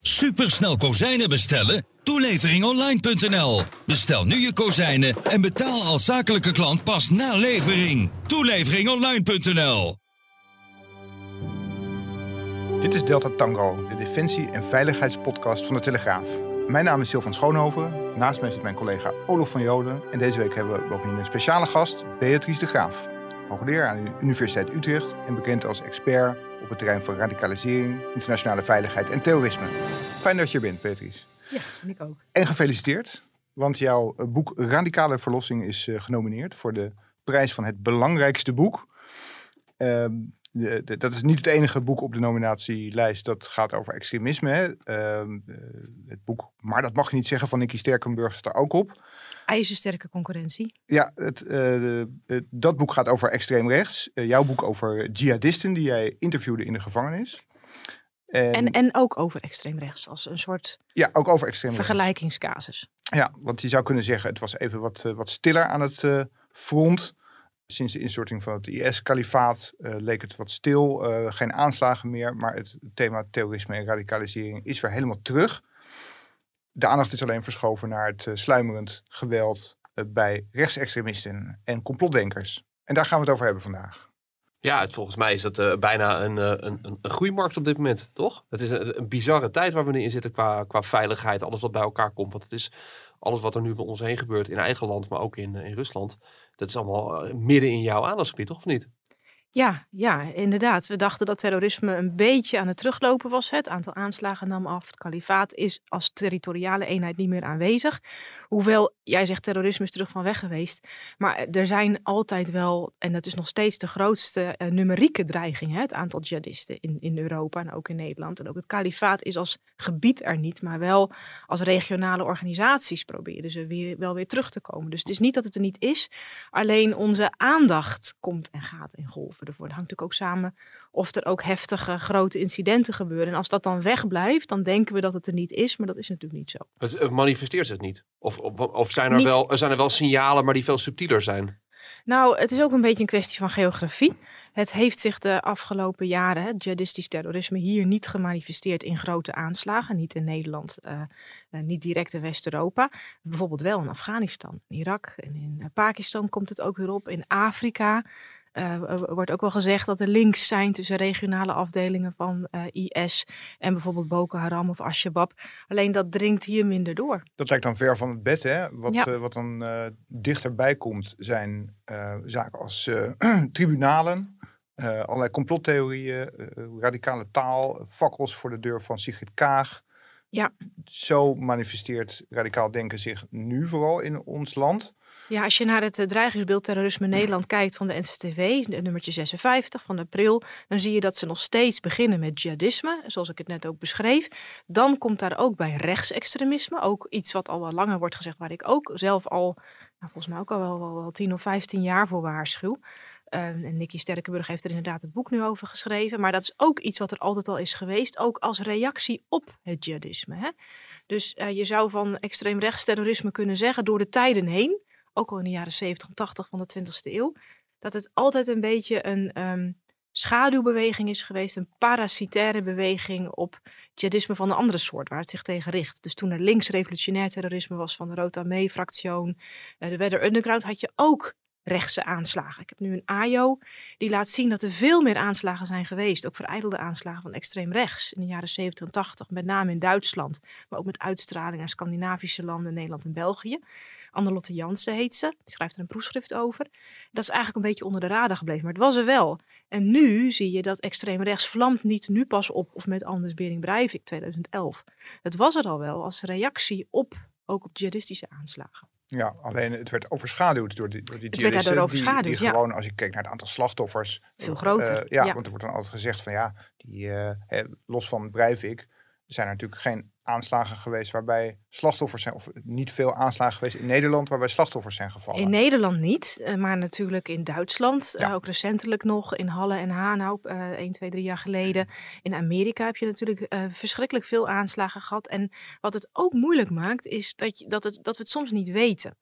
Supersnel kozijnen bestellen? Toeleveringonline.nl. Bestel nu je kozijnen en betaal als zakelijke klant pas na levering. Toeleveringonline.nl. Dit is Delta Tango, de defensie- en veiligheidspodcast van de Telegraaf. Mijn naam is Sylvan Schoonhoven, naast mij zit mijn collega Olof van Joden en deze week hebben we bovendien een speciale gast, Beatrice de Graaf. Hoogleraar aan de Universiteit Utrecht en bekend als expert op het terrein van radicalisering, internationale veiligheid en terrorisme. Fijn dat je er bent, Beatrice. Ja, en ik ook. En gefeliciteerd, want jouw boek Radicale Verlossing is uh, genomineerd voor de prijs van het belangrijkste boek. Ehm, de, de, dat is niet het enige boek op de nominatielijst dat gaat over extremisme. Hè. Ehm, het boek, maar dat mag je niet zeggen, van Nicky Sterkenburg staat er ook op. IJzersterke concurrentie. Ja, het, uh, het, dat boek gaat over extreem rechts. Uh, jouw boek over jihadisten die jij interviewde in de gevangenis. En, en, en ook over extreem rechts, als een soort ja, ook over extreem vergelijkingscasus. Ja, want je zou kunnen zeggen, het was even wat, uh, wat stiller aan het front. Sinds de instorting van het IS-kalifaat leek het wat stil, geen aanslagen meer, maar het thema terrorisme en radicalisering is weer helemaal terug. De aandacht is alleen verschoven naar het uh, sluimerend geweld bij rechtsextremisten en complotdenkers. En daar gaan we het over hebben vandaag. Ja, het, volgens mij is dat bijna een, een, een, een groeimarkt op dit moment, toch? Het is een, een bizarre tijd waar we nu in zitten qua, qua veiligheid, alles wat bij elkaar komt. Want het is alles wat er nu bij ons heen gebeurt in eigen land, maar ook in, in Rusland. Dat is allemaal midden in jouw aandachtsgebied, toch of niet? Ja, ja, inderdaad. We dachten dat terrorisme een beetje aan het teruglopen was. Het aantal aanslagen nam af. Het kalifaat is als territoriale eenheid niet meer aanwezig. Hoewel, jij zegt terrorisme is terug van weg geweest. Maar er zijn altijd wel, en dat is nog steeds de grootste uh, numerieke dreiging. Hè? Het aantal jihadisten in, in Europa en ook in Nederland. En ook het kalifaat is als gebied er niet, maar wel als regionale organisaties proberen ze weer, wel weer terug te komen. Dus het is niet dat het er niet is. Alleen onze aandacht komt en gaat in golven ervoor. Dat hangt natuurlijk ook samen of er ook heftige grote incidenten gebeuren. En als dat dan wegblijft, dan denken we dat het er niet is, maar dat is natuurlijk niet zo. Het manifesteert zich niet? Of, of, of zijn, er niet... wel, zijn er wel signalen, maar die veel subtieler zijn? Nou, het is ook een beetje een kwestie van geografie. Het heeft zich de afgelopen jaren, het jihadistisch terrorisme, hier niet gemanifesteerd in grote aanslagen. Niet in Nederland, uh, uh, niet direct in West-Europa. Bijvoorbeeld wel in Afghanistan, in Irak en in Pakistan komt het ook weer op. In Afrika. Uh, wordt ook wel gezegd dat er links zijn tussen regionale afdelingen van uh, IS en bijvoorbeeld Boko Haram of Al-Shabaab. Alleen dat dringt hier minder door. Dat lijkt dan ver van het bed, hè? Wat, ja. uh, wat dan dichterbij komt zijn zaken als tribunalen, allerlei complottheorieën, radicale taal, fakkels voor de deur van Sigrid Kaag. Ja. Zo manifesteert radicaal denken zich nu vooral in ons land. Ja, als je naar het dreigingsbeeld terrorisme Nederland kijkt van de NCTV, nummertje 56 van april, dan zie je dat ze nog steeds beginnen met jihadisme, zoals ik het net ook beschreef. Dan komt daar ook bij rechtsextremisme, ook iets wat al wel langer wordt gezegd, waar ik ook zelf al, nou, volgens mij ook al wel, wel, wel 10 of 15 jaar voor waarschuw. Uh, en Nicky Sterkenburg heeft er inderdaad het boek nu over geschreven. Maar dat is ook iets wat er altijd al is geweest, ook als reactie op het jihadisme. Hè? Dus uh, je zou van extreem rechtsterrorisme kunnen zeggen, door de tijden heen, ook al in de jaren 70 en 80 van de 20e eeuw, dat het altijd een beetje een um, schaduwbeweging is geweest, een parasitaire beweging op jihadisme van een andere soort, waar het zich tegen richt. Dus toen er links-revolutionair terrorisme was van de Rood Armee-fractie, uh, de Weather Underground, had je ook rechtse aanslagen. Ik heb nu een AJO die laat zien dat er veel meer aanslagen zijn geweest, ook verijdelde aanslagen van extreem rechts in de jaren 70 en 80, met name in Duitsland, maar ook met uitstraling naar Scandinavische landen, Nederland en België. Annelotte Jansen heet ze. Die schrijft er een proefschrift over. Dat is eigenlijk een beetje onder de radar gebleven, maar het was er wel. En nu zie je dat extreem rechts vlamt niet nu pas op of met Anders Bering Breivik 2011. Het was er al wel als reactie op, ook op jihadistische aanslagen. Ja, alleen het werd overschaduwd door die, door die het werd overschaduwd, die, die ja. gewoon, als je kijkt naar het aantal slachtoffers... Veel groter. Uh, ja, ja, want er wordt dan altijd gezegd van ja, die, uh, los van Breivik zijn er natuurlijk geen aanslagen geweest waarbij slachtoffers zijn, of niet veel aanslagen geweest in Nederland waarbij slachtoffers zijn gevallen. In Nederland niet, eh, maar natuurlijk in Duitsland. Ja. eh, ook recentelijk nog in Halle en Hanau, eh 1, 2, 3 jaar geleden. In Amerika heb je natuurlijk eh, verschrikkelijk veel aanslagen gehad. En wat het ook moeilijk maakt, is dat, je, dat, het, dat we het soms niet weten.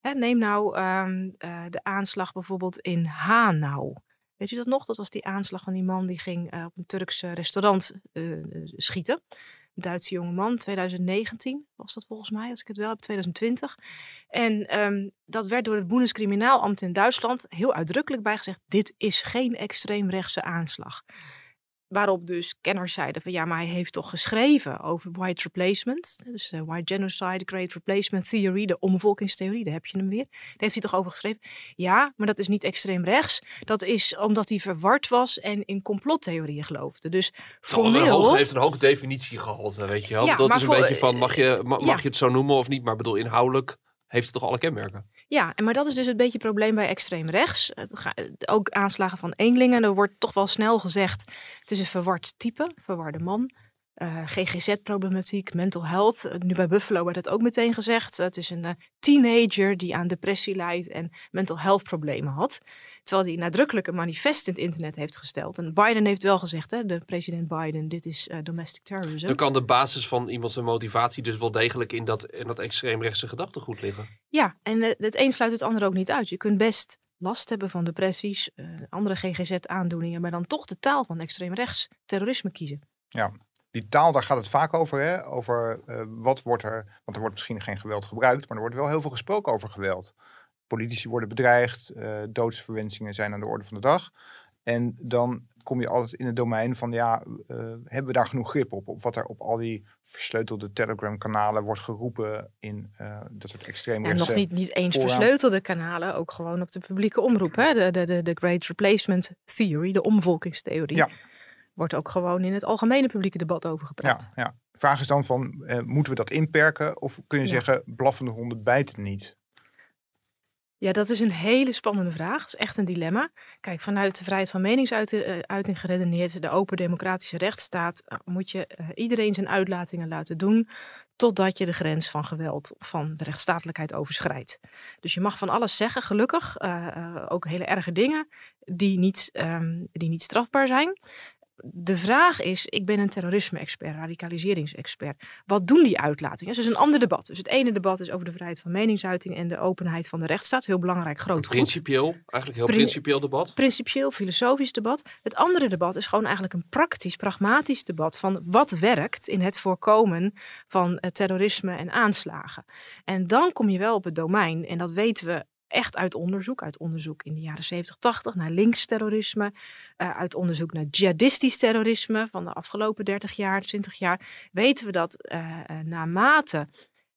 Hè, neem nou ehm, eh, de aanslag bijvoorbeeld in Hanau. Weet je dat nog? Dat was die aanslag van die man die ging eh, op een Turks eh, restaurant eh, schieten. Een Duitse jongeman, 2019 was dat volgens mij, als ik het wel heb, 2020. En ehm, dat werd door het Bundeskriminaalamt in Duitsland heel uitdrukkelijk bijgezegd: dit is geen extreemrechtse aanslag. Waarop dus kenners zeiden van ja, maar hij heeft toch geschreven over white replacement. Dus eh, white genocide, great replacement theory, de omvolkingstheorie, daar heb je hem weer. Daar heeft hij toch over geschreven? Ja, maar dat is niet extreem rechts. Dat is omdat hij verward was en in complottheorieën geloofde. Dus Formeel... Hoog, heeft een hoge definitie gehad, weet je wel. Ja, dat is een voor- beetje van, mag je, ja. mag je het zo noemen of niet? Maar bedoel, inhoudelijk heeft het toch alle kenmerken? Ja, en maar dat is dus het beetje het probleem bij extreem rechts. Ook aanslagen van eenlingen. Er wordt toch wel snel gezegd, het is een verward type, verwarde man. Eh, GGZ-problematiek, mental health. Eh, Nu bij Buffalo werd het ook meteen gezegd. Het is een eh, teenager die aan depressie lijdt en mental health problemen had. Terwijl hij nadrukkelijk een manifest in het internet heeft gesteld. En Biden heeft wel gezegd, hè, de president Biden, dit is eh, domestic terrorism. Dan kan de basis van iemand zijn motivatie dus wel degelijk in dat, in dat extreemrechtse gedachtegoed liggen. Ja, en het een sluit het ander ook niet uit. Je kunt best last hebben van depressies, eh, andere GGZ-aandoeningen, maar dan toch de taal van extreem rechts terrorisme kiezen. Die taal, daar gaat het vaak over. Hè? Over eh, wat wordt er. Want er wordt misschien geen geweld gebruikt, maar er wordt wel heel veel gesproken over geweld. Politici worden bedreigd, eh, doodsverwensingen zijn aan de orde van de dag. En dan kom je altijd in het domein van, ja, eh, hebben we daar genoeg grip op? Op wat er op al die versleutelde Telegram-kanalen wordt geroepen in dat soort En extreemrechtse... nog niet, niet eens vooraan. versleutelde kanalen, ook gewoon op de publieke omroep. Hè? De, de, de, de Great Replacement Theory, de omvolkingstheorie. Ja. Wordt ook gewoon in het algemene publieke debat over gepraat. Ja, ja. De vraag is dan van, eh, moeten we dat inperken? Of kun je Ja. zeggen, blaffende honden bijten niet? Ja, dat is een hele spannende vraag. Dat is echt een dilemma. Kijk, vanuit de vrijheid van meningsuiting eh, geredeneerd, de open democratische rechtsstaat, eh, moet je iedereen zijn uitlatingen laten doen totdat je de grens van geweld, van de rechtsstatelijkheid overschrijdt. Dus je mag van alles zeggen, gelukkig, ook hele erge dingen die niet, ehm, die niet strafbaar zijn. De vraag is, ik ben een terrorisme-expert, radicaliseringsexpert. Wat doen die uitlatingen? Dat is een ander debat. Dus het ene debat is over de vrijheid van meningsuiting en de openheid van de rechtsstaat. Heel belangrijk, groot goed. Principieel, eigenlijk heel Pri- principieel debat. Principieel, filosofisch debat. Het andere debat is gewoon eigenlijk een praktisch, pragmatisch debat van wat werkt in het voorkomen van eh, terrorisme en aanslagen. En dan kom je wel op het domein, en dat weten we echt uit onderzoek, uit onderzoek in de jaren 70, 80 naar linksterrorisme, eh, uit onderzoek naar jihadistisch terrorisme van de afgelopen 30 jaar, 20 jaar, weten we dat eh, naarmate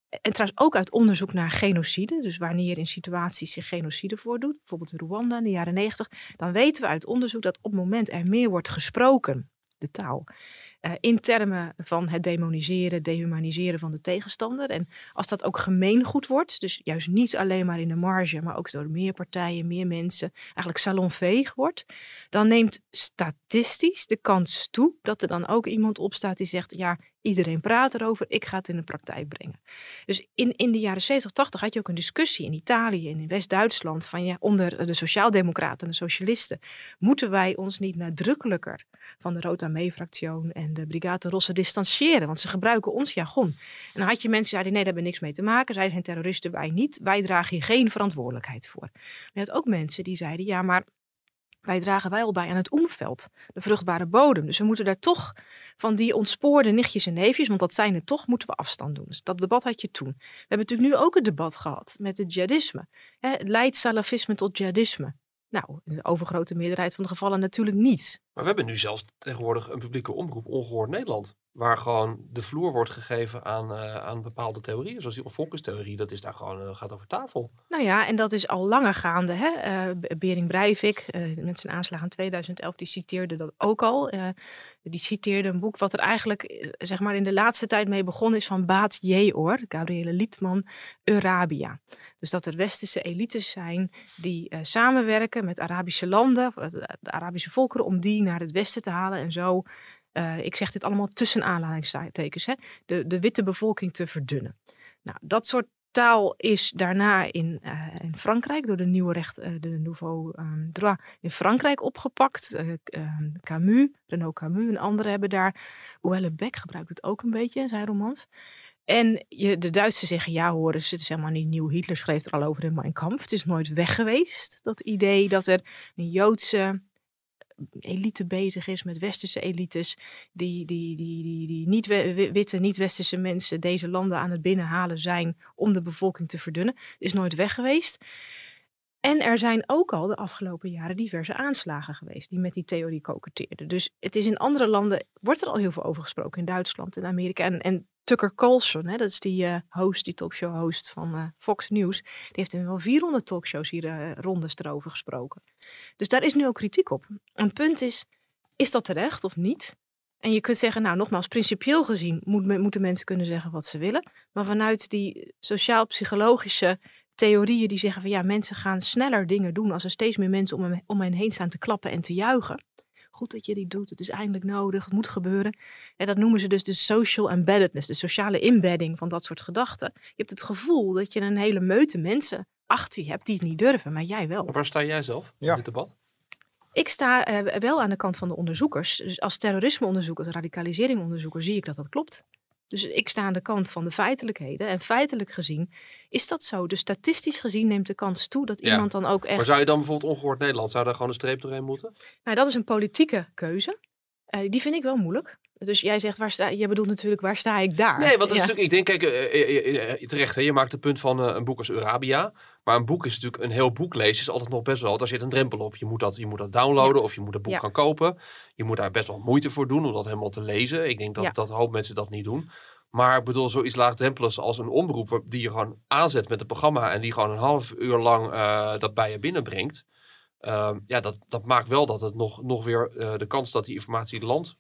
en trouwens ook uit onderzoek naar genocide, dus wanneer in situaties zich genocide voordoet, bijvoorbeeld in Rwanda in de jaren 90, dan weten we uit onderzoek dat op het moment er meer wordt gesproken, de taal, eh, in termen van het demoniseren, dehumaniseren van de tegenstander. En als dat ook gemeengoed wordt, dus juist niet alleen maar in de marge, maar ook door meer partijen, meer mensen, eigenlijk salonveeg wordt, dan neemt statistisch de kans toe dat er dan ook iemand opstaat die zegt, ja, iedereen praat erover, ik ga het in de praktijk brengen. Dus in, in de jaren 70, 80 had je ook een discussie in Italië en in West-Duitsland van ja, onder de sociaaldemocraten en de socialisten, moeten wij ons niet nadrukkelijker van de Rota Mee-fractie en de Brigade Rosse distancieren, want ze gebruiken ons jargon. En dan had je mensen die zeiden, nee, daar hebben niks mee te maken, zij zijn terroristen, wij niet, wij dragen hier geen verantwoordelijkheid voor. Maar je had ook mensen die zeiden, ja, maar wij dragen wel bij aan het omveld, de vruchtbare bodem. Dus we moeten daar toch van die ontspoorde nichtjes en neefjes, want dat zijn het toch, moeten we afstand doen. Dus dat debat had je toen. We hebben natuurlijk nu ook een debat gehad met het jihadisme. Hè, leidt salafisme tot jihadisme? Nou, in de overgrote meerderheid van de gevallen natuurlijk niet. Maar we hebben nu zelfs tegenwoordig een publieke omroep Ongehoord Nederland. Waar gewoon de vloer wordt gegeven aan, eh, aan bepaalde theorieën. Zoals die volkstheorie, dat is daar gewoon, eh, gaat over tafel. Nou ja, en dat is al langer gaande. Hè? Eh, Bering Breivik, met zijn aanslag in 2011, die citeerde dat ook al. Die citeerde een boek wat er eigenlijk zeg maar in de laatste tijd mee begonnen is van Baat Jeor, Gabriele Lietman, Eurabia. Dus dat er westerse elites zijn die samenwerken met Arabische landen, de Arabische volkeren, om die naar het westen te halen en zo eh, ik zeg dit allemaal tussen aanhalingstekens, hè, de, de witte bevolking te verdunnen. Nou, dat soort taal is daarna in, uh, in Frankrijk door de nieuwe recht, uh, de Nouveau um, Droit in Frankrijk opgepakt. Uh, Camus, Renaud Camus en anderen hebben daar. Houellebecq gebruikt het ook een beetje in zijn romans. En je, de Duitsers zeggen, ja hoor, het is helemaal niet nieuw. Hitler schreef er al over in Mein Kampf. Het is nooit weg geweest, dat idee dat er een Joodse elite bezig is met westerse elites, die, die, die, die, die niet witte, niet-westerse mensen deze landen aan het binnenhalen zijn om de bevolking te verdunnen, is nooit weg geweest. En er zijn ook al de afgelopen jaren diverse aanslagen geweest die met die theorie koketeerden. Dus het is in andere landen, wordt er al heel veel over gesproken, in Duitsland, in Amerika. En, en Tucker Carlson, hè, dat is die uh, host, die talkshow host van uh, Fox News, die heeft in wel 400 talkshows hier uh, rondes erover gesproken. Dus daar is nu ook kritiek op. Een punt is, is dat terecht of niet? En je kunt zeggen, nou nogmaals, principieel gezien moet, moeten mensen kunnen zeggen wat ze willen. Maar vanuit die sociaal-psychologische theorieën die zeggen van ja, mensen gaan sneller dingen doen als er steeds meer mensen om hen, om hen heen staan te klappen en te juichen. Goed dat je die doet, het is eindelijk nodig, het moet gebeuren. En dat noemen ze dus de social embeddedness, de sociale inbedding van dat soort gedachten. Je hebt het gevoel dat je een hele meute mensen achter je hebt die het niet durven, maar jij wel. Waar sta jij zelf in dit debat? Ik sta uh, wel aan de kant van de onderzoekers. Dus als terrorismeonderzoeker, radicaliseringonderzoeker, zie ik dat dat klopt. Dus ik sta aan de kant van de feitelijkheden. En feitelijk gezien is dat zo. Dus statistisch gezien neemt de kans toe dat iemand dan ook echt... Maar zou je dan bijvoorbeeld ongehoord Nederland, zou daar gewoon een streep doorheen moeten? Nou, dat is een politieke keuze. Uh, die vind ik wel moeilijk. Dus jij zegt, waar sta, je bedoelt natuurlijk, waar sta ik daar? Nee, want dat is natuurlijk, ik denk, kijk, uh, uh, terecht, hè, je maakt het punt van een boek als Eurabia. Maar een boek is natuurlijk, een heel boek lezen is altijd nog best wel, daar zit een drempel op. Je moet dat, je moet dat downloaden ja. of je moet het boek ja. gaan kopen. Je moet daar best wel moeite voor doen om dat helemaal te lezen. Ik denk dat, dat een hoop mensen dat niet doen. Maar ik bedoel, zoiets laagdrempeligs als een omroep die je gewoon aanzet met het programma en die gewoon een half uur lang uh, dat bij je binnenbrengt. Uh, ja, dat, dat maakt wel dat het nog, nog weer uh, de kans dat die informatie landt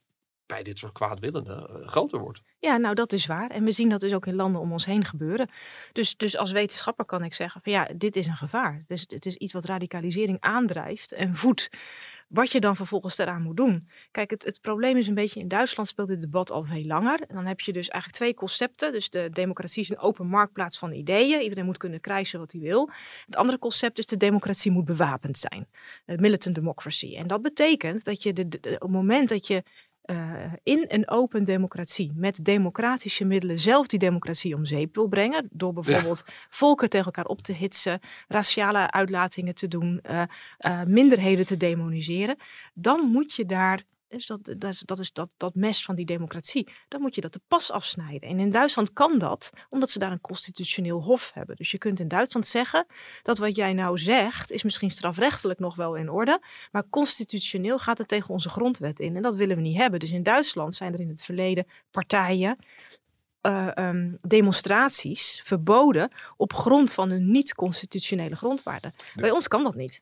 bij dit soort kwaadwillenden uh, groter wordt. Ja, nou dat is waar. En we zien dat dus ook in landen om ons heen gebeuren. Dus, dus als wetenschapper kan ik zeggen van ja, dit is een gevaar. Het is, het is iets wat radicalisering aandrijft en voedt. Wat je dan vervolgens eraan moet doen. Kijk, het, het probleem is een beetje, in Duitsland speelt dit debat al veel langer. En dan heb je dus eigenlijk twee concepten. Dus de democratie is een open marktplaats van ideeën. Iedereen moet kunnen krijgen wat hij wil. Het andere concept is de democratie moet bewapend zijn. militant democracy. En dat betekent dat je de, de, op het moment dat je uh, in een open democratie met democratische middelen zelf die democratie om zeep wil brengen. Door bijvoorbeeld ja. volken tegen elkaar op te hitsen, raciale uitlatingen te doen, uh, uh, minderheden te demoniseren. Dan moet je daar. Dus dat, dat, is, dat is dat, dat mes van die democratie. Dan moet je dat de pas afsnijden. En in Duitsland kan dat, omdat ze daar een constitutioneel hof hebben. Dus je kunt in Duitsland zeggen dat wat jij nou zegt, is misschien strafrechtelijk nog wel in orde. Maar constitutioneel gaat het tegen onze grondwet in. En dat willen we niet hebben. Dus in Duitsland zijn er in het verleden partijen. Uh, um, demonstraties verboden op grond van een niet-constitutionele grondwaarde. Bij ons kan dat niet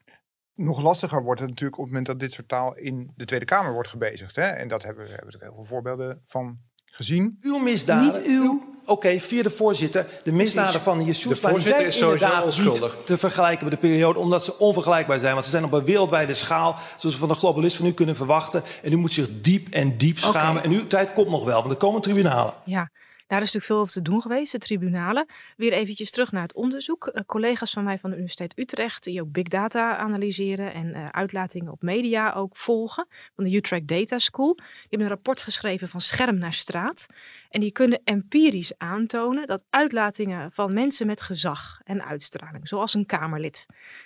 nog lastiger wordt het natuurlijk op het moment dat dit soort taal in de Tweede Kamer wordt gebezigd. Hè? En dat hebben we, hebben er heel veel voorbeelden van gezien. Uw misdaden. Niet uw. Oké, okay, via de voorzitter. De misdaden van Jessoef zijn is inderdaad onschuldig. niet te vergelijken met de periode, omdat ze onvergelijkbaar zijn. Want ze zijn op een wereldwijde schaal, zoals we van de globalist van u kunnen verwachten. En u moet zich diep en diep schamen. Okay. En uw tijd komt nog wel, want er komen tribunalen. Ja. Daar is natuurlijk veel over te doen geweest, de tribunalen. Weer eventjes terug naar het onderzoek. Uh, collega's van mij van de Universiteit Utrecht, die ook big data analyseren en uh, uitlatingen op media ook volgen, van de Utrecht Data School. Die hebben een rapport geschreven van scherm naar straat. En die kunnen empirisch aantonen dat uitlatingen van mensen met gezag en uitstraling, zoals een Kamerlid,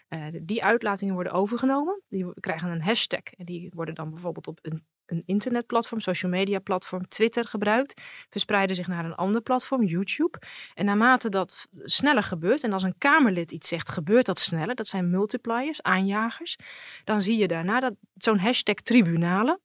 uh, die uitlatingen worden overgenomen. Die krijgen een hashtag en die worden dan bijvoorbeeld op een een internetplatform, social media platform, Twitter gebruikt, verspreiden zich naar een ander platform, YouTube. En naarmate dat sneller gebeurt, en als een Kamerlid iets zegt, gebeurt dat sneller. Dat zijn multipliers, aanjagers. Dan zie je daarna dat zo'n hashtag tribunalen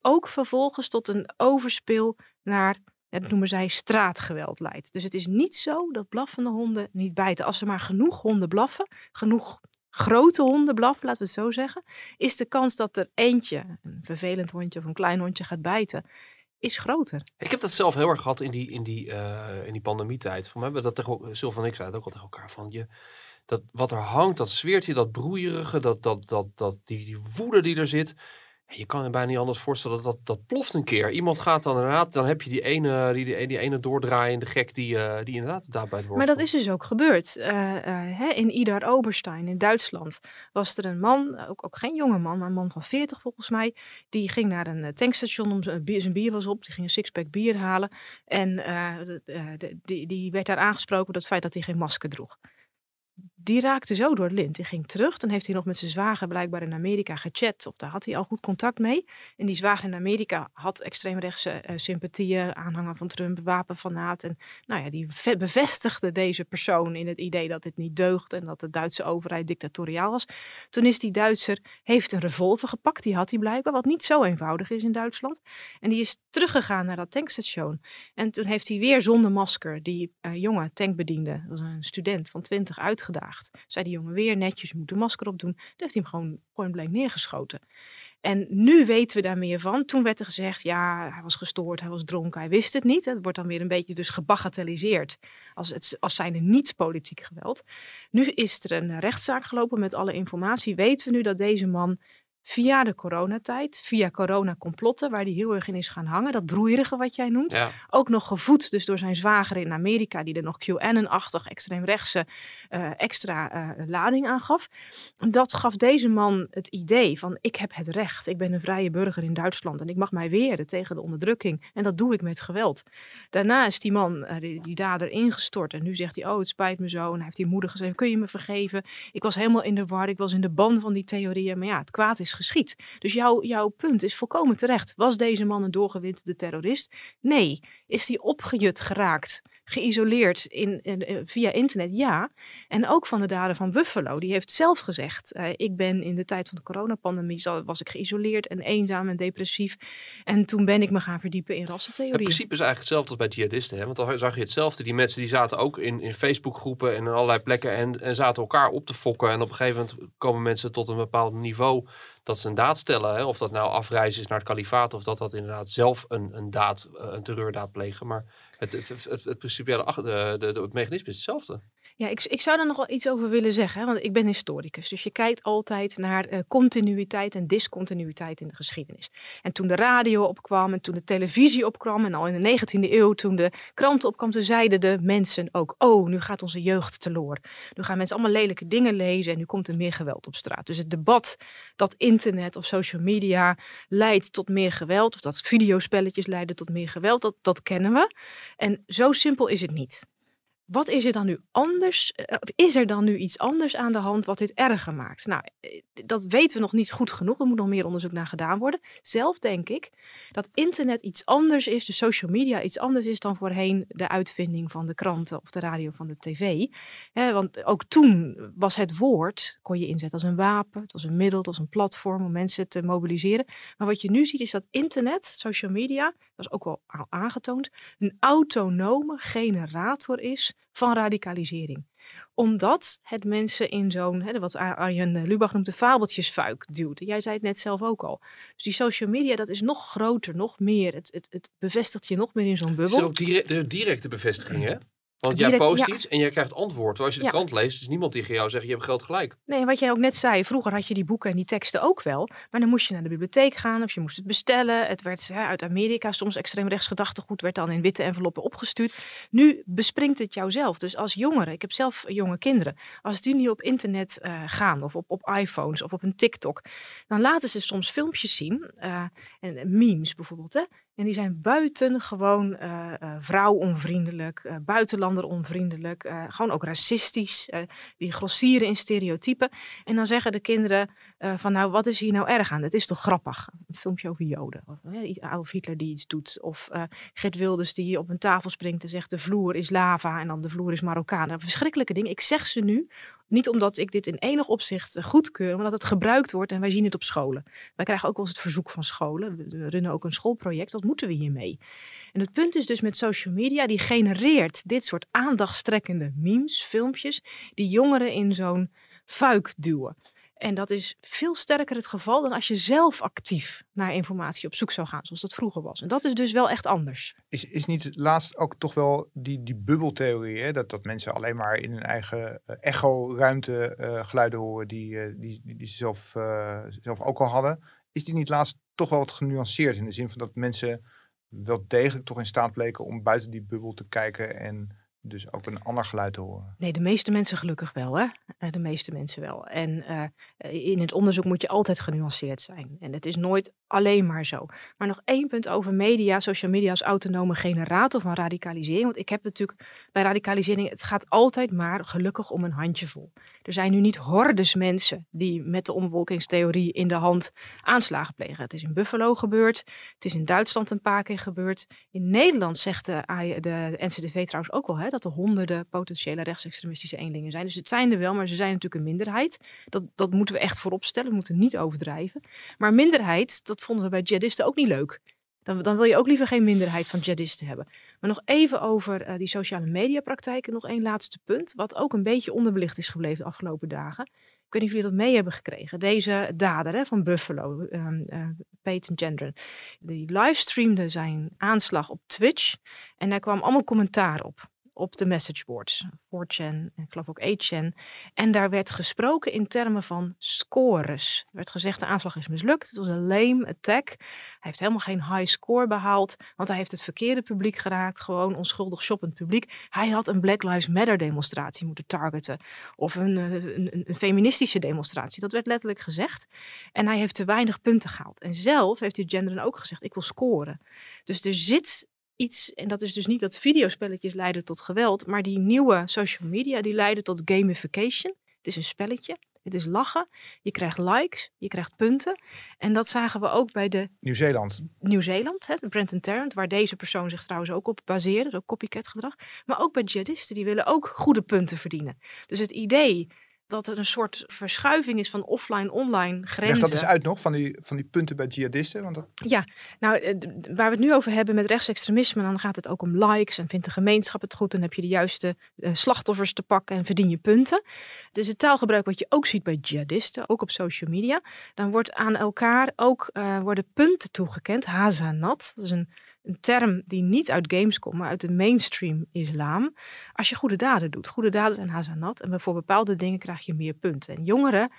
ook vervolgens tot een overspel naar dat noemen zij straatgeweld leidt. Dus het is niet zo dat blaffende honden niet bijten. Als er maar genoeg honden blaffen, genoeg grote honden blaffen, laten we het zo zeggen, is de kans dat er eentje, een vervelend hondje of een klein hondje gaat bijten, is groter. Ik heb dat zelf heel erg gehad in die, in die, uh, in die pandemietijd. Voor mij hebben dat tegen Sylvan en ik zei ook al tegen elkaar van je. Dat wat er hangt, dat zweertje, dat broeierige, dat, dat, dat, dat, die, die woede die er zit. Je kan je bijna niet anders voorstellen dat, dat dat ploft een keer. Iemand gaat dan inderdaad, dan heb je die ene, die, die, die ene doordraaiende gek die, uh, die inderdaad daarbij het woord Maar dat is dus ook gebeurd. Uh, uh, hè, in Idar Oberstein in Duitsland was er een man, ook, ook geen jonge man, maar een man van 40 volgens mij. Die ging naar een tankstation om zijn bier, zijn bier was op. Die ging een sixpack bier halen. En de, die, die werd daar aangesproken door het feit dat hij geen masker droeg die raakte zo door het lint. Die ging terug. Dan heeft hij nog met zijn zwager blijkbaar in Amerika gechat. Of daar had hij al goed contact mee. En die zwager in Amerika had extreemrechtse uh, sympathieën. Aanhanger van Trump, wapenfanaat. En nou ja, die bevestigde deze persoon in het idee dat dit niet deugt. En dat de Duitse overheid dictatoriaal was. Toen is die Duitser, heeft een revolver gepakt. Die had hij blijkbaar, wat niet zo eenvoudig is in Duitsland. En die is teruggegaan naar dat tankstation. En toen heeft hij weer zonder masker die uh, jonge tankbediende, dat was een student van 20, uitgedaagd. Zei die jongen weer netjes, je moet de masker opdoen. Toen heeft hij hem gewoon point blank neergeschoten. En nu weten we daar meer van. Toen werd er gezegd, ja, hij was gestoord, hij was dronken, hij wist het niet. Het wordt dan weer een beetje dus gebagatelliseerd als, het, als zijnde niets politiek geweld. Nu is er een rechtszaak gelopen met alle informatie. Weten we nu dat deze man via de coronatijd, via corona-complotten, waar die heel erg in is gaan hangen. Dat broeierige wat jij noemt. Ook nog gevoed dus door zijn zwager in Amerika, die er nog QAnon-achtig, extreemrechtse uh, extra uh, lading aan gaf. Dat gaf deze man het idee van ik heb het recht, ik ben een vrije burger in Duitsland en ik mag mij weren tegen de onderdrukking. En dat doe ik met geweld. Daarna is die man, uh, die, die, dader, ingestort en nu zegt hij, oh het spijt me zo. En hij heeft die moeder gezegd, kun je me vergeven? Ik was helemaal in de war, ik was in de band van die theorieën, maar ja, het kwaad is geschiet. Dus jouw, jouw punt is volkomen terecht. Was deze man een doorgewinterde terrorist? Nee. Is hij opgejut geraakt? Geïsoleerd in, in, eh, via internet, ja. En ook van de dader van Buffalo. Die heeft zelf gezegd, uh, ik ben in de tijd van de coronapandemie, was ik geïsoleerd en eenzaam en depressief. En toen ben ik me gaan verdiepen in rassentheorie. Het principe is eigenlijk hetzelfde als bij jihadisten. Hè? Want dan zag je hetzelfde. Die mensen die zaten ook in, in Facebookgroepen en in allerlei plekken en, en zaten elkaar op te fokken. En op een gegeven moment komen mensen tot een bepaald niveau dat ze een daad stellen. Hè? Of dat nou afreizen is naar het kalifaat of dat dat inderdaad zelf een, een daad, eh, een terreurdaad plegen. Maar het, het, het, het principiële de, de, het mechanisme is hetzelfde. Ja, ik, ik zou daar nog wel iets over willen zeggen, want ik ben historicus. Dus je kijkt altijd naar uh, continuïteit en discontinuïteit in de geschiedenis. En toen de radio opkwam en toen de televisie opkwam en al in de 19e eeuw toen de kranten opkwam, toen zeiden de mensen ook, oh, nu gaat onze jeugd teloor. Nu gaan mensen allemaal lelijke dingen lezen en nu komt er meer geweld op straat. Dus het debat dat internet of social media leidt tot meer geweld, of dat videospelletjes leiden tot meer geweld, dat, dat kennen we. En zo simpel is het niet. Wat is er dan nu anders? Eh, is er dan nu iets anders aan de hand wat dit erger maakt? Nou, eh, dat weten we nog niet goed genoeg. Er moet nog meer onderzoek naar gedaan worden. Zelf denk ik dat internet iets anders is, de social media iets anders is dan voorheen de uitvinding van de kranten of de radio van de tv. want ook toen was het woord, kon je inzetten als een wapen, het was een middel, het was een platform om mensen te mobiliseren. Maar wat je nu ziet is dat internet, social media, dat is ook wel aangetoond, een autonome generator is van radicalisering omdat het mensen in zo'n, wat Arjen Lubach noemt, de fabeltjesfuik duwt. Jij zei het net zelf ook al. Dus die social media, dat is nog groter, nog meer. Het, het, het bevestigt je nog meer in zo'n bubbel. Het is ook de directe bevestiging, hè? Want jij post iets en jij krijgt antwoord. Terwijl als je de krant leest, is niemand die jou zegt, je hebt geld gelijk. Nee, wat jij ook net zei, vroeger had je die boeken en die teksten ook wel. Maar dan moest je naar de bibliotheek gaan of je moest het bestellen. Het werd uit Amerika, soms extreem rechts gedachtegoed, werd dan in witte enveloppen opgestuurd. Nu bespringt het jouzelf. Dus als jongeren, ik heb zelf jonge kinderen. Als die nu op internet uh, gaan of op, op iPhones of op een TikTok. Dan laten ze soms filmpjes zien. Uh, en memes bijvoorbeeld. Hè? En die zijn buitengewoon uh, uh, vrouwonvriendelijk, uh, buitenlanderonvriendelijk, gewoon ook racistisch. die grossieren in stereotypen. En dan zeggen de kinderen van nou, wat is hier nou erg aan? Het is toch grappig? Een filmpje over Joden. Of Adolf Hitler die iets doet. Of Gert Wilders die op een tafel springt en zegt de vloer is lava en dan de vloer is Marokkaan. Verschrikkelijke dingen. Ik zeg ze nu niet omdat ik dit in enig opzicht eh, goedkeur, maar omdat het gebruikt wordt en wij zien het op scholen. Wij krijgen ook wel eens het verzoek van scholen. We runnen ook een schoolproject. Wat moeten we hiermee? En het punt is dus met social media, die genereert dit soort aandachtstrekkende memes, filmpjes, die jongeren in zo'n fuik duwen. En dat is veel sterker het geval dan als je zelf actief naar informatie op zoek zou gaan, zoals dat vroeger was. En dat is dus wel echt anders. Is, is niet laatst ook toch wel die, die bubbeltheorie, hè? Dat, dat mensen alleen maar in hun eigen uh, echo-ruimte uh, geluiden horen die, uh, die, die, die, ze zelf, zelf ook al hadden. is die niet laatst toch wel wat genuanceerd in de zin van dat mensen wel degelijk toch in staat bleken om buiten die bubbel te kijken en dus ook een ander geluid te horen. Nee, de meeste mensen gelukkig wel, hè? Eh, De meeste mensen wel. En eh, in het onderzoek moet je altijd genuanceerd zijn. En het is nooit alleen maar zo. Maar nog één punt over media, social media als autonome generator van radicalisering. Want ik heb natuurlijk bij radicalisering, het gaat altijd maar gelukkig om een handjevol. Er zijn nu niet hordes mensen die met de omwolkingstheorie in de hand aanslagen plegen. Het is in Buffalo gebeurd. Het is in Duitsland een paar keer gebeurd. In Nederland zegt de, de NCTV trouwens ook wel hè, dat er honderden potentiële rechtsextremistische eenlingen zijn. Dus het zijn er wel, maar ze zijn natuurlijk een minderheid. Dat, dat moeten we echt voorop stellen. We moeten niet overdrijven. Maar minderheid, dat vonden we bij jihadisten ook niet leuk. Dan, dan wil je ook liever geen minderheid van jihadisten hebben. Maar nog even over eh, die sociale mediapraktijken. Nog één laatste punt. Wat ook een beetje onderbelicht is gebleven de afgelopen dagen. Ik weet niet of jullie dat mee hebben gekregen. Deze dader hè, van Buffalo, uh, Peyton Gendron, die livestreamde zijn aanslag op Twitch. En daar kwam allemaal commentaar op op de messageboards. 4chan en ik ook 8chan. En daar werd gesproken in termen van scores. Er werd gezegd de aanslag is mislukt. Het was een lame attack. Hij heeft helemaal geen high score behaald. Want hij heeft het verkeerde publiek geraakt. Gewoon onschuldig shoppend publiek. Hij had een Black Lives Matter demonstratie moeten targeten. Of een, een, een feministische demonstratie. Dat werd letterlijk gezegd. En hij heeft te weinig punten gehaald. En zelf heeft hij genderen ook gezegd ik wil scoren. Dus er zit iets, en dat is dus niet dat videospelletjes leiden tot geweld, maar die nieuwe social media die leiden tot gamification. Het is een spelletje, het is lachen, je krijgt likes, je krijgt punten. En dat zagen we ook bij de Nieuw-Zeeland. Nieuw-Zeeland, Brenton Tarrant, waar deze persoon zich trouwens ook op baseerde, ook copycat gedrag. Maar ook bij jihadisten, die willen ook goede punten verdienen. Dus het idee dat er een soort verschuiving is van offline-online grenzen. Leg dat eens uit nog, van die, van die punten bij jihadisten. Want dat... Ja, nou, eh, waar we het nu over hebben met rechtsextremisme, dan gaat het ook om likes en vindt de gemeenschap het goed. Dan heb je de juiste uh, slachtoffers te pakken en verdien je punten. Dus het taalgebruik wat je ook ziet bij jihadisten, ook op social media, dan wordt aan elkaar ook uh, worden punten toegekend. Hazanat, dat is een een term die niet uit games komt, maar uit de mainstream islam. Als je goede daden doet. Goede daden zijn hazanat. En voor bepaalde dingen krijg je meer punten. En jongeren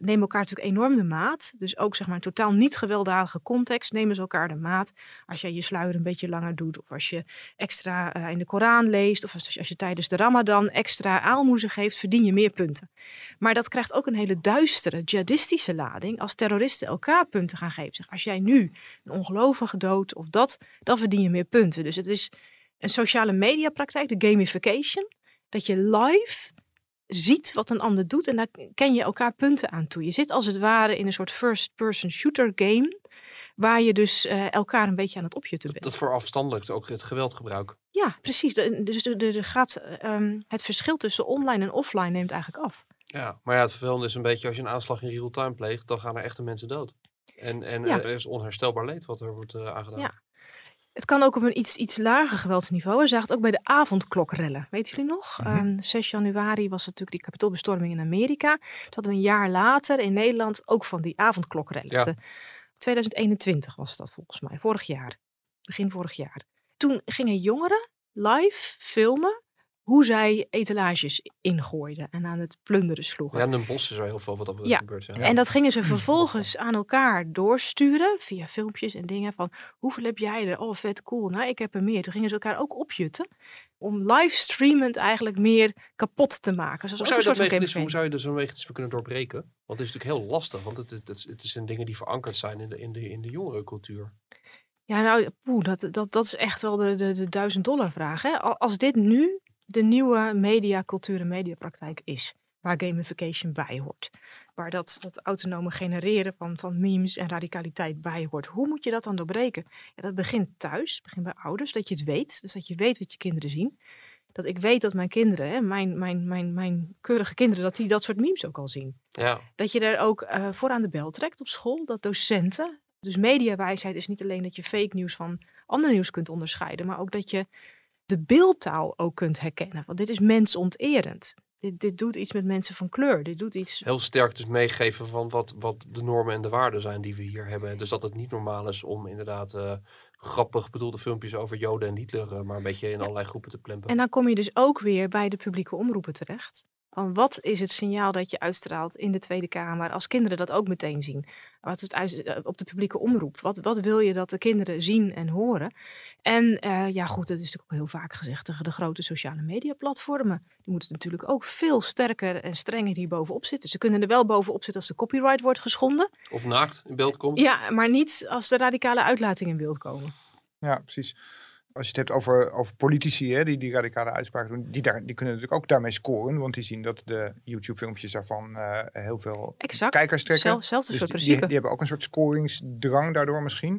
nemen elkaar natuurlijk enorm de maat. Dus ook zeg maar in totaal niet gewelddadige context nemen ze elkaar de maat. Als jij je sluier een beetje langer doet. Of als je extra uh, in de Koran leest. Of als je, tijdens de Ramadan extra aalmoezen geeft, verdien je meer punten. Maar dat krijgt ook een hele duistere, jihadistische lading. Als terroristen elkaar punten gaan geven. Zeg, als jij nu een ongelovige dood of dat, dan verdien je meer punten. Dus het is een sociale mediapraktijk, de gamification. Dat je live ziet wat een ander doet en daar ken je elkaar punten aan toe. Je zit als het ware in een soort first-person shooter game, waar je dus uh, elkaar een beetje aan het opjutten bent. Dat verafstandelijkt ook het geweldgebruik. Ja, precies. De, dus er gaat, um, het verschil tussen online en offline neemt eigenlijk af. Ja, maar ja, het vervelende is een beetje als je een aanslag in real time pleegt, dan gaan er echte mensen dood. En, en ja. er is onherstelbaar leed wat er wordt uh, aangedaan. Ja. Het kan ook op een iets, iets lager geweldsniveau. We zagen het ook bij de avondklokrellen. Weet jullie nog? Mm -hmm. um, 6 januari was natuurlijk die kapitoolbestorming in Amerika. Toen hadden we een jaar later in Nederland ook van die avondklokrellen. Ja. De, 2021 was dat volgens mij, vorig jaar. Begin vorig jaar. Toen gingen jongeren live filmen hoe zij etalages ingooiden en aan het plunderen sloegen. Ja, in een bos is er heel veel wat op Ja. gebeurt. Ja. En dat gingen ze vervolgens aan elkaar doorsturen via filmpjes en dingen van hoeveel heb jij er? Oh, vet cool. Nou, ik heb er meer. Toen gingen ze elkaar ook opjutten om livestreamend eigenlijk meer kapot te maken. Dus dat Hoe zou, je dat mechanisme, hoe campaign. zou je dus zo'n mechanisme kunnen doorbreken? Want het is natuurlijk heel lastig, want het, het, het, het zijn dingen die verankerd zijn in de, in de, in de jongerencultuur. Ja, nou, poeh, dat, dat, dat is echt wel de, de, de duizend dollar vraag. Hè? Al- Als dit nu de nieuwe media, cultuur en mediapraktijk is, waar gamification bij hoort, waar dat, dat autonome genereren van, van memes en radicaliteit bij hoort, hoe moet je dat dan doorbreken? Ja, dat begint thuis, begint bij ouders, dat je het weet, dus dat je weet wat je kinderen zien. Dat ik weet dat mijn kinderen, hè, mijn, mijn, mijn, mijn keurige kinderen, dat die dat soort memes ook al zien. Ja, Dat je er ook eh, voor aan de bel trekt op school. Dat docenten. Dus mediawijsheid is niet alleen dat je fake nieuws van ander nieuws kunt onderscheiden. Maar ook dat je de beeldtaal ook kunt herkennen. Want dit is mensonterend. Dit, dit doet iets met mensen van kleur. Dit doet iets. heel sterk dus meegeven van wat, wat de normen en de waarden zijn die we hier hebben. Dus dat het niet normaal is om inderdaad eh, grappig bedoelde filmpjes over Joden en Hitler, eh, maar een beetje in allerlei groepen te plempen. En dan kom je dus ook weer bij de publieke omroepen terecht. Van wat is het signaal dat je uitstraalt in de Tweede Kamer als kinderen dat ook meteen zien? Wat is het eh, op de publieke omroep? Wat, wat wil je dat de kinderen zien en horen? En eh, ja, goed, dat is natuurlijk ook heel vaak gezegd. De, de grote sociale media platformen, die moeten natuurlijk ook veel sterker en strenger hier bovenop zitten. Ze kunnen er wel bovenop zitten als de copyright wordt geschonden. Of naakt in beeld komt. Ja, maar niet als de radicale uitlatingen in beeld komen. Ja, precies. Als je het hebt over, over politici hè, die die radicale uitspraken doen, die, daar, die kunnen natuurlijk ook daarmee scoren. Want die zien dat de YouTube-filmpjes daarvan eh, heel veel Exact. kijkers trekken. Zelf, zelfde Dus soort die, principe. die hebben ook een soort scoringsdrang daardoor misschien.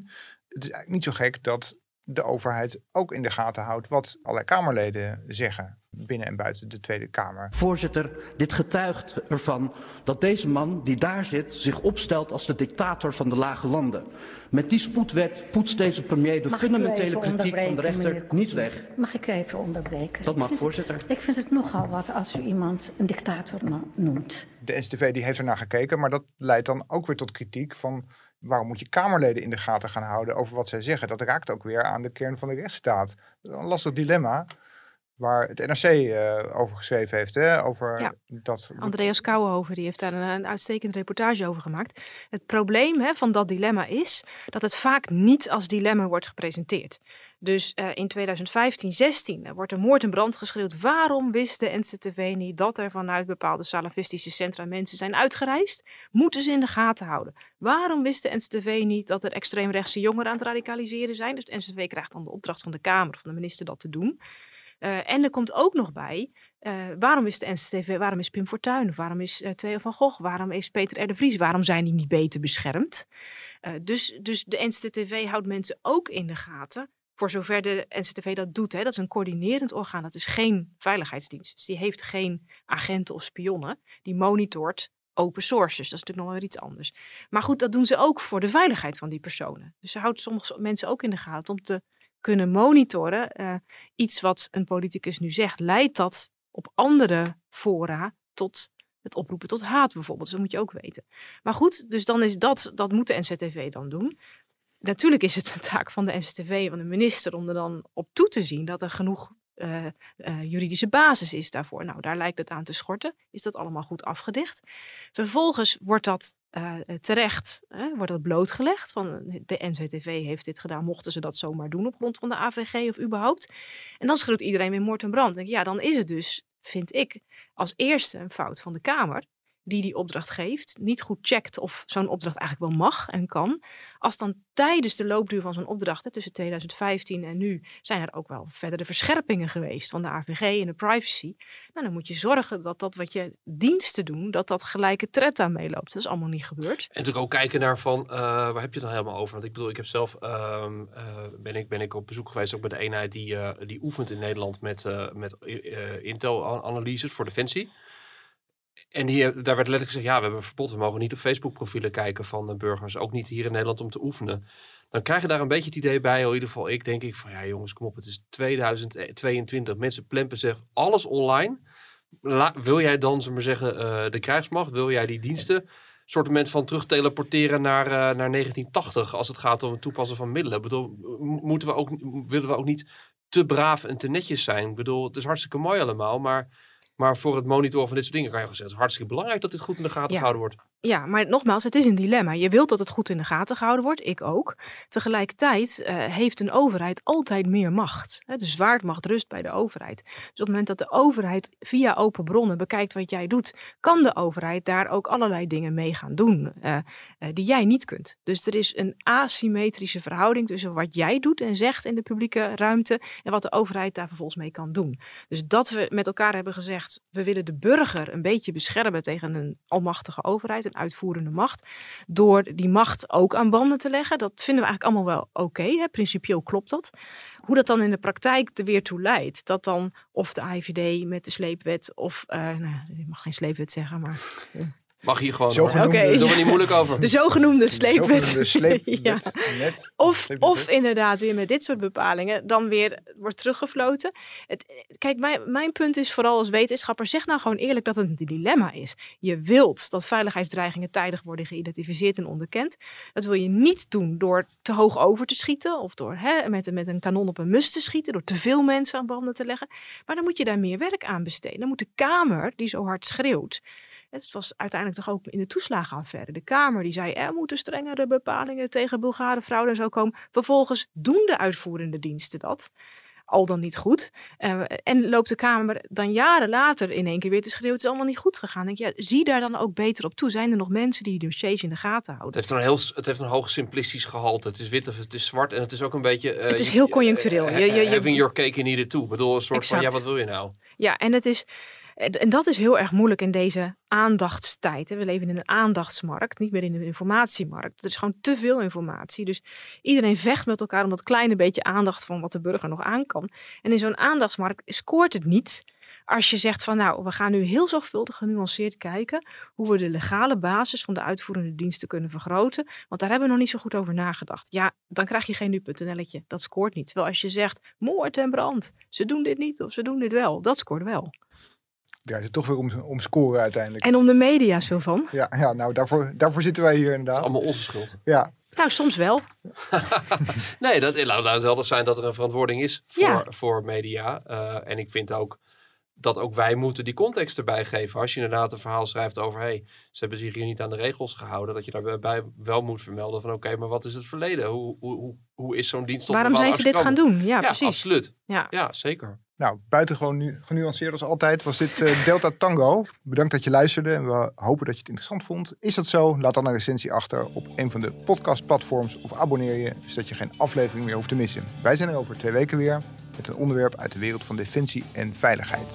Het is eigenlijk niet zo gek dat de overheid ook in de gaten houdt wat allerlei Kamerleden zeggen binnen en buiten de Tweede Kamer. Voorzitter, dit getuigt ervan dat deze man die daar zit zich opstelt als de dictator van de lage landen. Met die spoedwet poetst deze premier de Mag fundamentele kritiek van de rechter niet weg. Mag ik u even onderbreken? Dat mag, Ik voorzitter. Ik vind het nogal wat als u iemand een dictator no- noemt. De NCTV die heeft er naar gekeken, maar dat leidt dan ook weer tot kritiek van waarom moet je Kamerleden in de gaten gaan houden over wat zij zeggen. Dat raakt ook weer aan de kern van de rechtsstaat. Een lastig dilemma waar het NRC eh, over geschreven heeft. Hè? Over Ja. dat, Andreas Kouwenhoven die heeft daar een, een uitstekende reportage over gemaakt. Het probleem hè, van dat dilemma is dat het vaak niet als dilemma wordt gepresenteerd. Dus eh, in 2015, 16 eh, wordt er moord en brand geschreeuwd. Waarom wist de NCTV niet dat er vanuit bepaalde salafistische centra mensen zijn uitgereisd? Moeten ze in de gaten houden. Waarom wist de NCTV niet dat er extreemrechtse jongeren aan het radicaliseren zijn? Dus de NCTV krijgt dan de opdracht van de Kamer van de minister dat te doen. Eh, en er komt ook nog bij, eh, waarom is de NCTV, waarom is Pim Fortuyn, waarom is eh, Theo van Gogh, waarom is Peter R. Vries, waarom zijn die niet beter beschermd? Dus, dus de NCTV houdt mensen ook in de gaten, voor zover de NCTV dat doet. Hè, dat is een coördinerend orgaan, dat is geen veiligheidsdienst. Dus die heeft geen agenten of spionnen, die monitort open sources. Dat is natuurlijk nog wel iets anders. Maar goed, dat doen ze ook voor de veiligheid van die personen. Dus ze houdt sommige mensen ook in de gaten om te kunnen monitoren. eh, iets wat een politicus nu zegt, leidt dat op andere fora tot het oproepen tot haat bijvoorbeeld. Dus dat moet je ook weten. Maar goed, dus dan is dat, dat moet de NCTV dan doen. Natuurlijk is het een taak van de NCTV, van de minister, om er dan op toe te zien dat er genoeg eh, eh, juridische basis is daarvoor. Nou, daar lijkt het aan te schorten. Is dat allemaal goed afgedicht? Vervolgens wordt dat eh, terecht, hè, wordt dat blootgelegd. Van de NCTV heeft dit gedaan, mochten ze dat zomaar doen op grond van de AVG of überhaupt. En dan schreeuwt iedereen weer moord en brand. Denk, ja, dan is het dus, vind ik, als eerste een fout van de Kamer die die opdracht geeft, niet goed checkt of zo'n opdracht eigenlijk wel mag en kan. Als dan tijdens de loopduur van zo'n opdracht, hè, tussen 2015 en nu, zijn er ook wel verdere verscherpingen geweest van de AVG en de privacy. Nou, dan moet je zorgen dat dat wat je diensten doen, dat dat gelijke tred aan meeloopt. Dat is allemaal niet gebeurd. En natuurlijk ook kijken naar van, eh, waar heb je het dan helemaal over? Want ik bedoel, ik heb zelf, ehm, eh, ben, ik, ben ik op bezoek geweest ook bij de eenheid die, eh, die oefent in Nederland met, met Intel-analyses voor Defensie. En daar werd letterlijk gezegd, ja, we hebben een verbod. We mogen niet op Facebook-profielen kijken van de burgers. Ook niet hier in Nederland om te oefenen. Dan krijg je daar een beetje het idee bij, in ieder geval ik, denk ik van, ja jongens, kom op, het is 2022. Mensen plempen zich alles online. Wil jij dan, we maar zeggen, eh, de krijgsmacht, wil jij die diensten soortement van terug teleporteren naar, eh, naar 1980 als het gaat om het toepassen van middelen? Ik bedoel, moeten we ook, willen we ook niet te braaf en te netjes zijn? Ik bedoel, het is hartstikke mooi allemaal, maar, maar voor het monitoren van dit soort dingen kan je gewoon zeggen, het is hartstikke belangrijk dat dit goed in de gaten Ja. gehouden wordt. Ja, maar nogmaals, het is een dilemma. Je wilt dat het goed in de gaten gehouden wordt, ik ook. Tegelijkertijd eh, heeft een overheid altijd meer macht. Hè? De zwaardmacht rust bij de overheid. Dus op het moment dat de overheid via open bronnen bekijkt wat jij doet, kan de overheid daar ook allerlei dingen mee gaan doen eh, eh, die jij niet kunt. Dus er is een asymmetrische verhouding tussen wat jij doet en zegt in de publieke ruimte en wat de overheid daar vervolgens mee kan doen. Dus dat we met elkaar hebben gezegd, we willen de burger een beetje beschermen tegen een almachtige overheid, uitvoerende macht, door die macht ook aan banden te leggen. Dat vinden we eigenlijk allemaal wel oké, principieel klopt dat. Hoe dat dan in de praktijk er weer toe leidt, dat dan of de AIVD met de sleepwet of, eh, nou, ik mag geen sleepwet zeggen, maar... Mag hier gewoon. Zogenoemde- Oké. Doe er niet moeilijk over. De zogenoemde De sleepwet. Ja. Of, of inderdaad weer met dit soort bepalingen dan weer wordt teruggefloten. Het, kijk, mijn, mijn punt is vooral als wetenschapper, zeg nou gewoon eerlijk dat het een dilemma is. Je wilt dat veiligheidsdreigingen tijdig worden geïdentificeerd en onderkend. Dat wil je niet doen door te hoog over te schieten of door hè, met, met een kanon op een mus te schieten, door te veel mensen aan banden te leggen. Maar dan moet je daar meer werk aan besteden. Dan moet de Kamer, die zo hard schreeuwt, het was uiteindelijk toch ook in de toeslagenaffaire. De Kamer die zei er moeten strengere bepalingen tegen Bulgare fraude en zo komen. Vervolgens doen de uitvoerende diensten dat. Al dan niet goed. Eh, en loopt de Kamer dan jaren later in één keer weer te schreeuwen. Het is allemaal niet goed gegaan. Denk je, ja, zie daar dan ook beter op toe. Zijn er nog mensen die die dossiers in de gaten Het houden? heeft, een heel, het heeft een hoog simplistisch gehalte. Het is wit of het is zwart. En het is ook een beetje... eh, Het is heel conjunctureel. eh, Je- je- je- having your cake eat it too. Ik bedoel, een soort van, ja, wat wil je nou? Ja, en het is. En dat is heel erg moeilijk in deze aandachtstijd. We leven in een aandachtsmarkt, niet meer in een informatiemarkt. Er is gewoon te veel informatie. Dus iedereen vecht met elkaar om dat kleine beetje aandacht van wat de burger nog aan kan. En in zo'n aandachtsmarkt scoort het niet als je zegt van nou, we gaan nu heel zorgvuldig genuanceerd kijken hoe we de legale basis van de uitvoerende diensten kunnen vergroten. Want daar hebben we nog niet zo goed over nagedacht. Ja, dan krijg je geen nu.nl'tje. Dat scoort niet. Terwijl als je zegt moord en brand, ze doen dit niet of ze doen dit wel, dat scoort wel. Draait het toch weer om, om scoren uiteindelijk. En om de media zo van? Ja, ja, nou daarvoor, daarvoor zitten wij hier Het is inderdaad. allemaal onze schuld. Ja, Nou, soms wel. Nee, dat, laat het helder zijn dat er een verantwoording is voor, Ja. voor media. Eh, en ik vind ook dat ook wij moeten die context erbij geven. Als je inderdaad een verhaal schrijft over... hey, ze hebben zich hier niet aan de regels gehouden... dat je daarbij wel moet vermelden van... oké, maar wat is het verleden? Hoe, hoe, hoe, hoe is zo'n dienst tot Waarom zijn ze dit gaan doen? Ja? Ja, precies. absoluut. Ja. Ja, zeker. nou buitengewoon nu, genuanceerd als altijd was dit eh, Delta Tango. Bedankt dat je luisterde en we hopen dat je het interessant vond. Is dat zo? Laat dan een recensie achter op een van de podcastplatforms of abonneer je zodat je geen aflevering meer hoeft te missen. Wij zijn er over twee weken weer met een onderwerp uit de wereld van defensie en veiligheid.